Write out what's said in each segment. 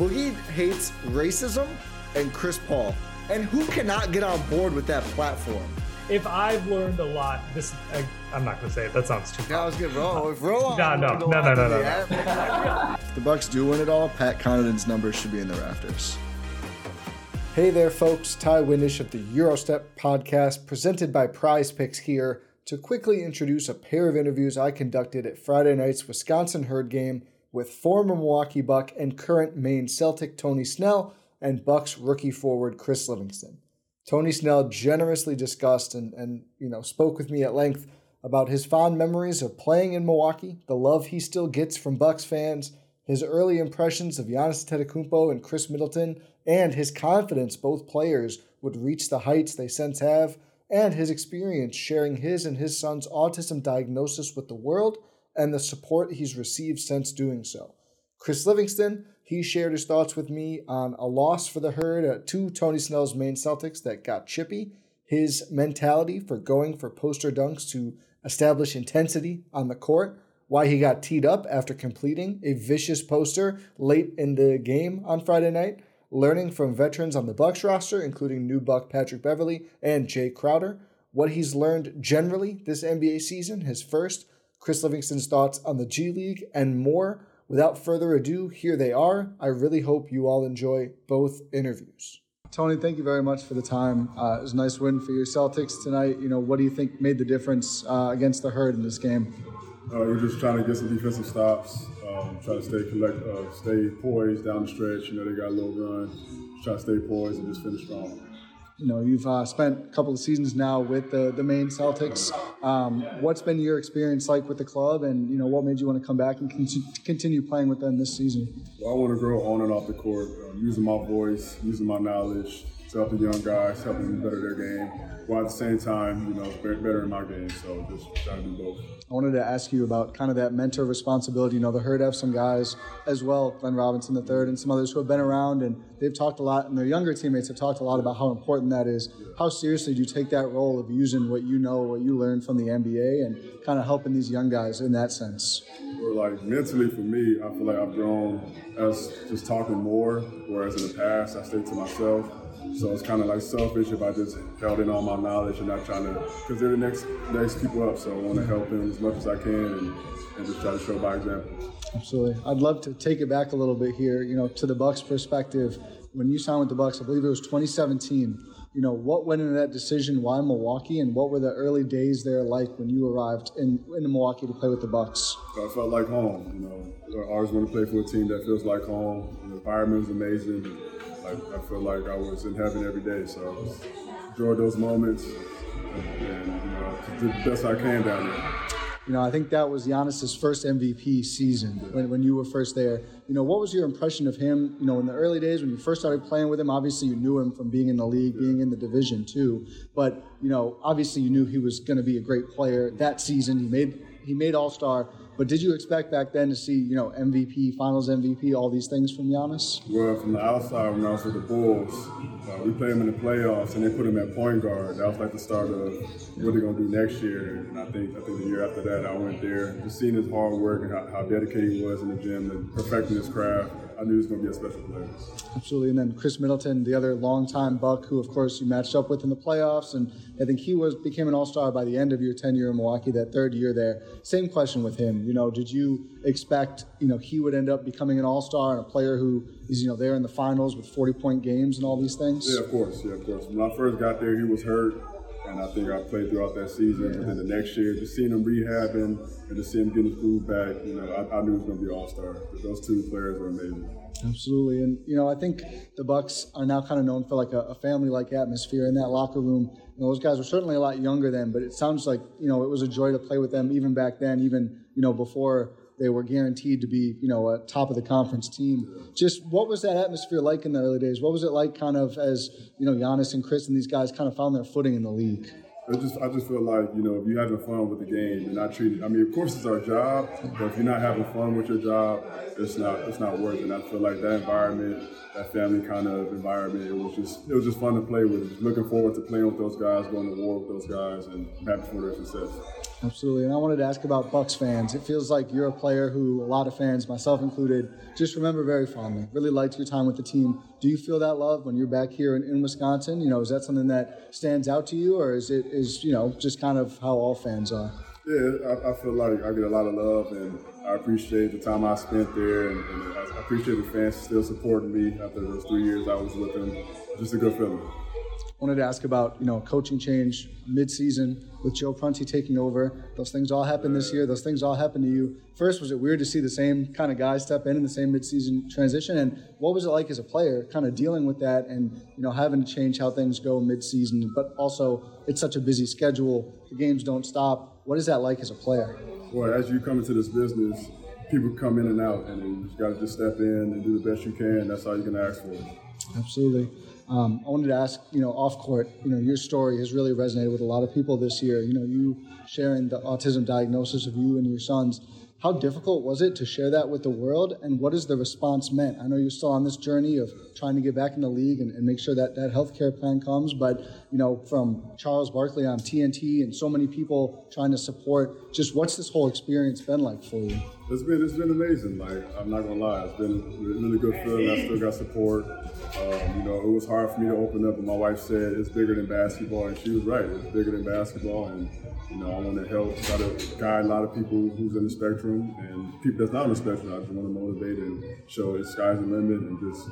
Boogie hates racism and Chris Paul. And who cannot get on board with that platform? If I've learned a lot, this I, I'm not gonna say it. That sounds too. I was good, bro. If Roll No, no, no, no, no, no, no. If the Bucks do win it all, Pat Connaughton's numbers should be in the rafters. Hey there, folks. Ti Windisch of the Gyrostep podcast, presented by Prize Picks here to quickly introduce a pair of interviews I conducted at Friday night's Wisconsin Herd game with former Milwaukee Buck and current Maine Celtic Tony Snell and Bucks rookie forward Chris Livingston. Tony Snell generously discussed and, and you know spoke with me at length about his fond memories of playing in Milwaukee, the love he still gets from Bucks fans, his early impressions of Giannis Antetokounmpo and Khris Middleton, and his confidence both players would reach the heights they since have, and his experience sharing his and his son's autism diagnosis with the world and the support he's received since doing so. Chris Livingston, he shared his thoughts with me on a loss for the herd to Tony Snell's Maine Celtics that got chippy, his mentality for going for poster dunks to establish intensity on the court, why he got teed up after completing a vicious poster late in the game on Friday night, learning from veterans on the Bucks roster, including new Buck Patrick Beverley and Jae Crowder, what he's learned generally this NBA season, his first, Chris Livingston's thoughts on the G League, and more. Without further ado, here they are. I really hope you all enjoy both interviews. Tony, thank you very much for the time. Uh, it was a nice win for your Celtics tonight. You know, what do you think made the difference uh, against the Herd in this game? Uh, we're just trying to get some defensive stops, um, try to stay collect, uh, stay poised down the stretch. You know, they got a little run. Just try to stay poised and just finish strong. You know, you've uh, spent a couple of seasons now with the, the Maine Celtics. Um, what's been your experience like with the club, and you know, what made you want to come back and con- continue playing with them this season? Well, I want to grow on and off the court, um, using my voice, using my knowledge to help the young guys, helping them better their game, while at the same time, you know, better in my game. So just trying to do both. I wanted to ask you about kind of that mentor responsibility. You know, the Herd have some guys as well, Glenn Robinson III, and some others who have been around, and they've talked a lot, and their younger teammates have talked a lot about how important that is. How seriously do you take that role of using what you know, what you learned from the NBA, and kind of helping these young guys in that sense? Or like mentally for me, I feel like I've grown as just talking more, whereas in the past I stayed to myself. So it's kind of like selfish if I just held in all my knowledge and not trying to, because they're the next next people up. So I want to help them as much as I can and, and just try to show by example. Absolutely. I'd love to take it back a little bit here, you know, to the Bucks perspective. When you signed with the Bucks, I believe it was 2017. You know, what went into that decision? Why Milwaukee? And what were the early days there like when you arrived in, in Milwaukee to play with the Bucks? I felt like home. You know, I always want to play for a team that feels like home. The environment is amazing. I, I feel like I was in heaven every day. So enjoyed those moments and, and you know, did the best I can down there. You know, I think that was Giannis's first MVP season when, when you were first there. You know, what was your impression of him, you know, in the early days when you first started playing with him? Obviously, you knew him from being in the league, being in the division too. But, you know, obviously you knew he was going to be a great player that season. He made he made All-Star. But did you expect back then to see, you know, MVP, Finals MVP, all these things from Giannis? Well, from the outside, when I was with the Bulls, uh, we played him in the playoffs, and they put him at point guard. That was like the start of what they're gonna do next year. And I think I think the year after that, I went there, just seeing his hard work and how, how dedicated he was in the gym and perfecting his craft. I knew he was going to be a special player. Absolutely. And then Khris Middleton, the other longtime Buck, who of course you matched up with in the playoffs, and I think he was became an All Star by the end of your tenure in Milwaukee, that third year there. Same question with him. You know, did you expect you know he would end up becoming an All Star and a player who is you know there in the finals with 40 point games and all these things? Yeah, of course. Yeah, of course. When I first got there, he was hurt and I think I played throughout that season. And then the next year, just seeing him rehabbing and just seeing him getting his groove back, you know, I, I knew he was going to be all star. Those two players were amazing. Absolutely, and you know, I think the Bucks are now kind of known for like a, a family-like atmosphere in that locker room. You know, those guys were certainly a lot younger then, but it sounds like you know it was a joy to play with them even back then, even you know before they were guaranteed to be, you know, a top of the conference team. Just what was that atmosphere like in the early days? What was it like, kind of, as you know, Giannis and Khris and these guys kind of found their footing in the league? I just, I just feel like you know, if you're having fun with the game and not treating. I mean, of course, it's our job, but if you're not having fun with your job, it's not, it's not worth it. I feel like that environment that family kind of environment. It was just it was just fun to play with. Just looking forward to playing with those guys, going to war with those guys, and happy for their success. Absolutely, and I wanted to ask about Bucks fans. It feels like you're a player who a lot of fans, myself included, just remember very fondly. Really liked your time with the team. Do you feel that love when you're back here in, in Wisconsin? You know, is that something that stands out to you, or is it is you know just kind of how all fans are? Yeah, I, I, feel like I get a lot of love, and I appreciate the time I spent there, and, and I appreciate the fans still supporting me after those three years I was with them. Just a good feeling. Wanted to ask about you know coaching change mid-season with Joe Prunty taking over. Those things all happened this year. Those things all happened to you. First, was it weird to see the same kind of guys step in in the same mid-season transition? And what was it like as a player, kind of dealing with that and you know having to change how things go mid-season? But also, it's such a busy schedule. The games don't stop. What is that like as a player? Well, as you come into this business, people come in and out, and you just got to just step in and do the best you can. That's all you can ask for. Absolutely. Um, I wanted to ask, you know, off court, you know, your story has really resonated with a lot of people this year. You know, you sharing the autism diagnosis of you and your sons. How difficult was it to share that with the world, and what has the response meant? I know you're still on this journey of trying to get back in the league and, and make sure that that healthcare plan comes, but you know, from Charles Barkley on TNT and so many people trying to support, just what's this whole experience been like for you? It's been it's been amazing. Like I'm not gonna lie, it's been a really good feeling. I still got support. Um, you know, it was hard for me to open up, but my wife said it's bigger than basketball, and she was right. It's bigger than basketball, and you know, I want to help try to guide a lot of people who's in the spectrum and people that's not on the spectrum. I just want to motivate and show the sky's the limit and just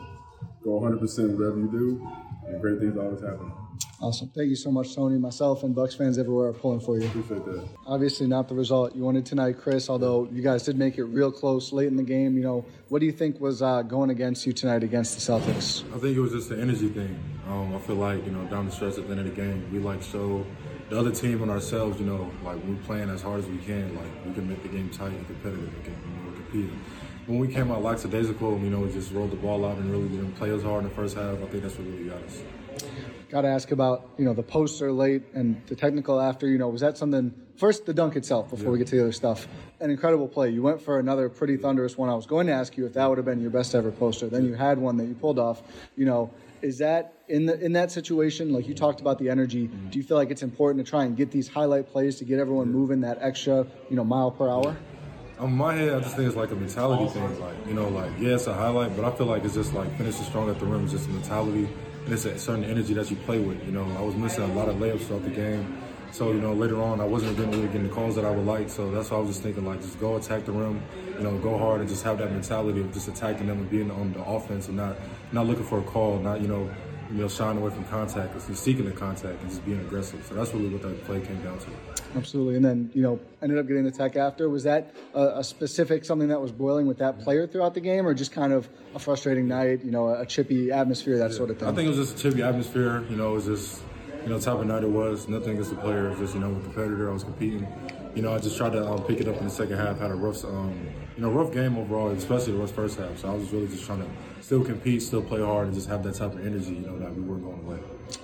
go 100% whatever you do, and great things always happen. Awesome. Thank you so much, Tony. Myself and Bucks fans everywhere are pulling for you. Appreciate that. Obviously, not the result you wanted tonight, Chris. although you guys did make it real close late in the game. You know, what do you think was uh, going against you tonight against the Celtics? I think it was just the energy thing. Um, I feel like, you know, down the stretch at the end of the game, we like show the other team and ourselves, you know, like we're playing as hard as we can, like we can make the game tight and competitive and you know, compete. When we came out lackadaisical, you know, we just rolled the ball out and really didn't play as hard in the first half. I think that's what really got us. Got to ask about you know the poster late and the technical after. You know, was that something? First, the dunk itself before yeah. we get to the other stuff. An incredible play. You went for another pretty thunderous one. I was going to ask you if that would have been your best ever poster. Then you had one that you pulled off. You know, is that in the in that situation? Like you talked about the energy. Do you feel like it's important to try and get these highlight plays to get everyone moving that extra you know mile per hour? On my head, I just think it's like a mentality thing. Like you know, like yeah, it's a highlight, but I feel like it's just like finishing strong at the rim is just a mentality and it's a certain energy that you play with. You know, I was missing a lot of layups throughout the game. So, you know, later on, I wasn't really getting the calls that I would like. So that's why I was just thinking, like, just go attack the rim, you know, go hard and just have that mentality of just attacking them and being on the offense and not not looking for a call, not, you know, you know, shying away from contact, because seeking the contact and just being aggressive. So that's really what that play came down to. Absolutely. And then, you know, ended up getting the tech after. Was that a, a, specific something that was boiling with that player throughout the game or just kind of a frustrating night, you know, a chippy atmosphere, that yeah. sort of thing? I think it was just a chippy atmosphere. You know, it was just, you know, type of night it was. Nothing against the player. It was just, you know, a competitor. I was competing. You know, I just tried to um, pick it up in the second half. Had a rough, um, you know, rough game overall, especially the first half. So I was really just trying to still compete, still play hard, and just have that type of energy, you know, that we weren't going away.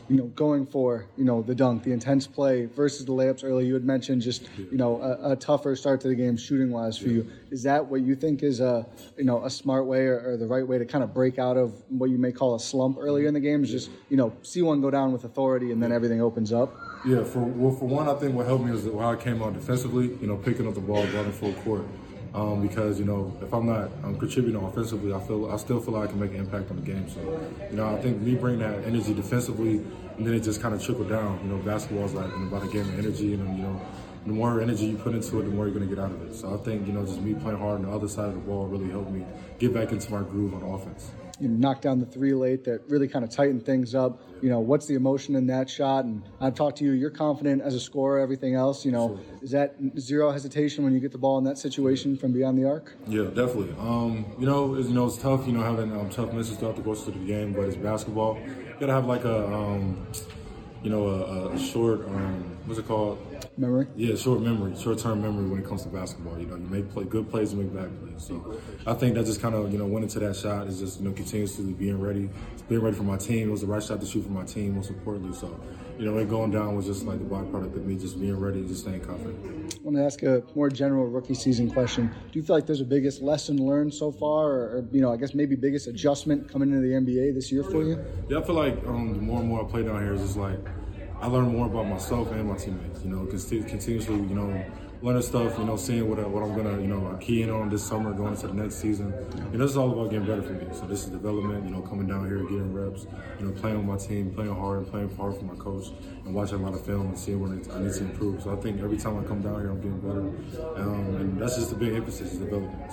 you know, going for you know the dunk, the intense play versus the layups early. You had mentioned just you know a, a tougher start to the game shooting wise for you. Is that what you think is a you know a smart way or, or, the right way to kind of break out of what you may call a slump earlier in the game? Is just you know see one go down with authority and then everything opens up. Yeah, for well, for one, I think what helped me was how I came out defensively. You know, picking up the ball, running full court. Um, because you know if I'm not um, contributing offensively, I feel I still feel like I can make an impact on the game. So, you know, I think me bringing that energy defensively, and then it just kind of trickled down. You know, basketball is like about a game of energy, and you know, the more energy you put into it, the more you're going to get out of it. So I think you know just me playing hard on the other side of the ball really helped me get back into my groove on offense you knocked down the three late that really kind of tightened things up. You know, what's the emotion in that shot? And I've talked to you. You're confident as a scorer. Everything else, you know, sure. is that zero hesitation when you get the ball in that situation from beyond the arc? Yeah, definitely. Um, you know, it's, you know, it's tough. You know, having um, tough misses throughout the course of the game, but it's basketball. You gotta have like a, um, you know, a, a short, um, what's it called? Memory? Yeah, short memory, short term memory when it comes to basketball. You know, you make play good plays and make bad plays. So I think that just kind of you know went into that shot is just you know continuously being ready, being ready for my team. It was the right shot to shoot for my team, most importantly. So you know, it going down was just like the byproduct of me just being ready and just staying confident. I want to ask a more general rookie season question. Do you feel like there's a biggest lesson learned so far, or, or you know, I guess maybe biggest adjustment coming into the NBA this year for you? Yeah, I feel like um, the more and more I play down here, it's just like I learn more about myself and my teammates. You know, continuously, you know, learning stuff. You know, seeing what I, what I'm gonna, you know, key in on this summer, going into the next season. You know, this is all about getting better for me. So this is development. You know, coming down here, getting reps. You know, playing with my team, playing hard, and playing hard for my coach, and watching a lot of film and seeing where I need to improve. So I think every time I come down here, I'm getting better, um, and that's just a big emphasis: is development.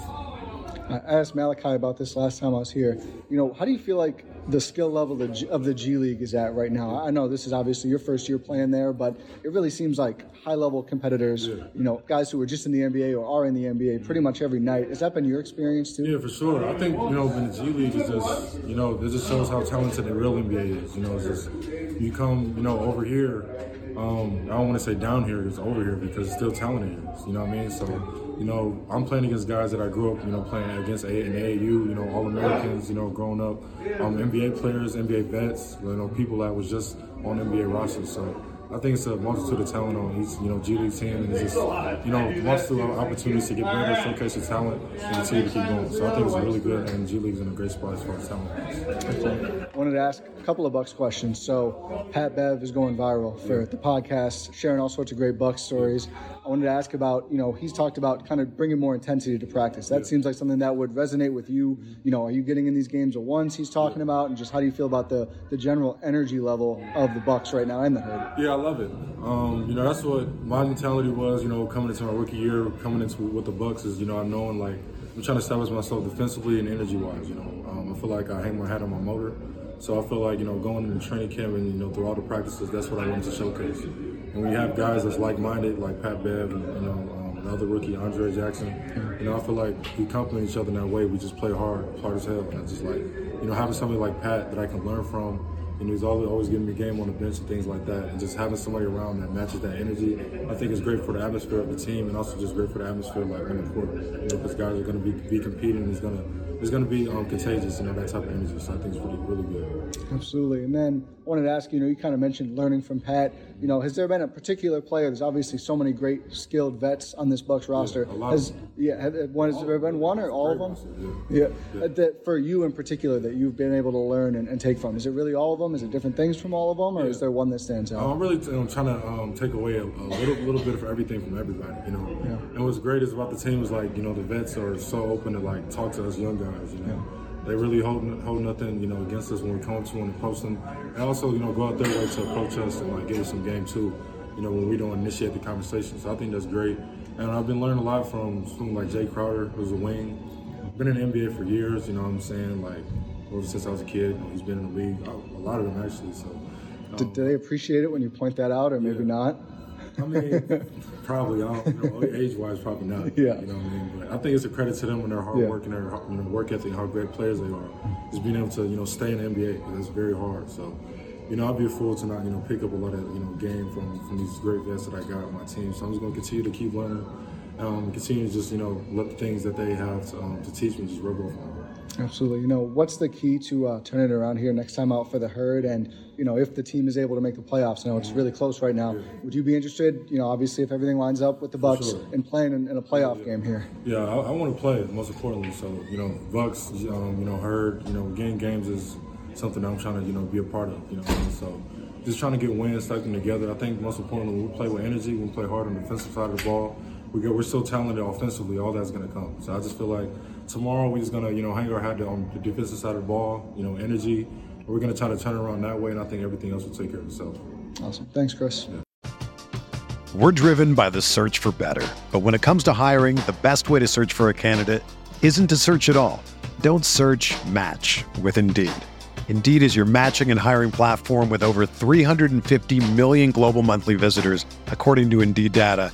I asked Malachi about this last time I was here. You know, how do you feel like the skill level of the, G, of the G League is at right now? I know this is obviously your first year playing there, but it really seems like high level competitors, yeah. you know, guys who are just in the NBA or are in the NBA pretty much every night. Has that been your experience too? Yeah, for sure. I think, you know, in the G League is just, you know, this just shows how talented the real NBA is. You know, it's just, you come, you know, over here, um, I don't want to say down here, it's over here because it's still talented. You know what I mean? So, you know, I'm playing against guys that I grew up, you know, playing against a- in AAU, you know, All Americans, you know, growing up, um, NBA players, NBA vets, you know, people that was just on NBA rosters. So I think it's a multitude of talent on each, you know, G League team, and it's just, you know, multitude of opportunities to get better, showcase your talent, and continue to keep going. So I think it's really good, and G League's in a great spot as far as talent. I wanted to ask a couple of Bucks questions. So Pat Bev is going viral for the podcast, sharing all sorts of great Bucks stories. I wanted to ask about, you know, he's talked about kind of bringing more intensity to practice. That yeah. seems like something that would resonate with you. You know, are you getting in these games at once? He's talking about, and just how do you feel about the the general energy level of the Bucks right now and the Hood? Yeah, I love it. Um, you know, that's what my mentality was. You know, coming into my rookie year, coming into with the Bucks is, you know, I'm knowing like I'm trying to establish myself defensively and energy wise. You know, um, I feel like I hang my hat on my motor. So I feel like, you know, going into training camp and, you know, through all the practices, that's what I wanted to showcase. And we have guys that's like-minded, like Pat Bev and, you know, um, another rookie, Andre Jackson. You know, I feel like we complement each other in that way. We just play hard, hard as hell. And I just like, you know, having somebody like Pat that I can learn from, and he's always, always giving me game on the bench and things like that. And just having somebody around that matches that energy, I think is great for the atmosphere of the team and also just great for the atmosphere like on the court. You know, because guys are going to be, be competing and it's going to it's going to be um, contagious, you know, that type of energy. So I think it's really, really good. Absolutely. And then I wanted to ask you, know, you kind of mentioned learning from Pat. You know, has there been a particular player? There's obviously so many great, skilled vets on this Bucks roster. Yeah, a lot has, of them. Yeah, have, one, has there been one or all of them? yeah. yeah. yeah. That for you in particular that you've been able to learn and, and, take from. Is it really all of them? Is it different things from all of them, or is there one that stands out? I'm really t- I'm trying to um, take away a, a, little, little bit of everything from everybody. You know, and what's great is about the team is like you know the vets are so open to like talk to us young guys. You know they really hold hold nothing, you know, against us when we come to them and approach them, and also, you know, go out their way to approach us and like give us some game too, you know, when we don't initiate the conversation. So I think that's great, and I've been learning a lot from someone like Jae Crowder, who's a wing, been in the NBA for years. You know, what I'm saying like ever since I was a kid, you know, he's been in the league, a lot of them actually. So. Um, do, do, they appreciate it when you point that out, or maybe yeah. not? I mean, probably. I don't, you know, age-wise, probably not. Yeah. You know what I mean? But I think it's a credit to them and their hard yeah. work and their you know, work ethic, how great players they are. Just being able to you know stay in the NBA because it's very hard. So, you know, I'd be a fool to not you know pick up a lot of you know game from from these great vets that I got on my team. So I'm just going to continue to keep learning. Um, continue to just you know let the things that they have to, um, to teach me just rub off on. Absolutely. You know, what's the key to uh, turning it around here next time out for the herd? And, you know, if the team is able to make the playoffs, I know it's really close right now. Would you be interested, you know, obviously if everything lines up with the Bucks sure. and playing in, in a playoff yeah. game here? Yeah, I, I want to play most importantly. So, you know, Bucks, um, you know, herd, you know, getting games is something I'm trying to, you know, be a part of, you know. So just trying to get wins, stack them together. I think most importantly, we play with energy, we play hard on the defensive side of the ball. We get, we're still talented offensively, all that's going to come. So I just feel like tomorrow we're just gonna, you know, hang our hat on the defensive side of the ball, you know, energy. We're gonna try to turn around that way, and I think everything else will take care of itself. Awesome. Thanks, Chris. Yeah. We're driven by the search for better. But when it comes to hiring, the best way to search for a candidate isn't to search at all. Don't search match with Indeed. Indeed is your matching and hiring platform with over 350 million global monthly visitors, according to Indeed data,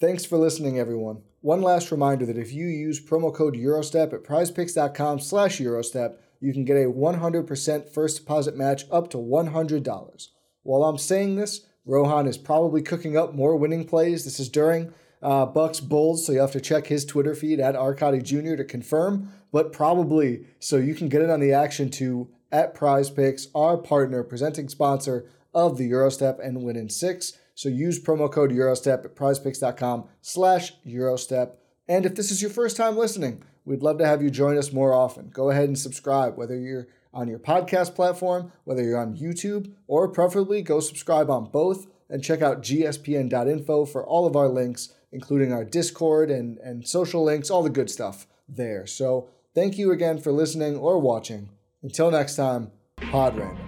Thanks for listening, everyone. One last reminder that if you use promo code Gyrostep at prizepicks.com slash Gyrostep, you can get a 100% first deposit match up to $100. While I'm saying this, Rohan is probably cooking up more winning plays. This is during uh, Bucks Bulls, so you have to check his Twitter feed at Arcadi Jr. to confirm, but probably so you can get it on the action to at Prize Picks, our partner, presenting sponsor of the Gyrostep and Win in Six. So use promo code Gyrostep at prizepicks.com slash Gyrostep. And if this is your first time listening, we'd love to have you join us more often. Go ahead and subscribe, whether you're on your podcast platform, whether you're on YouTube, or preferably go subscribe on both and check out gspn.info for all of our links, including our Discord and, and social links, all the good stuff there. So thank you again for listening or watching. Until next time, Pod Random.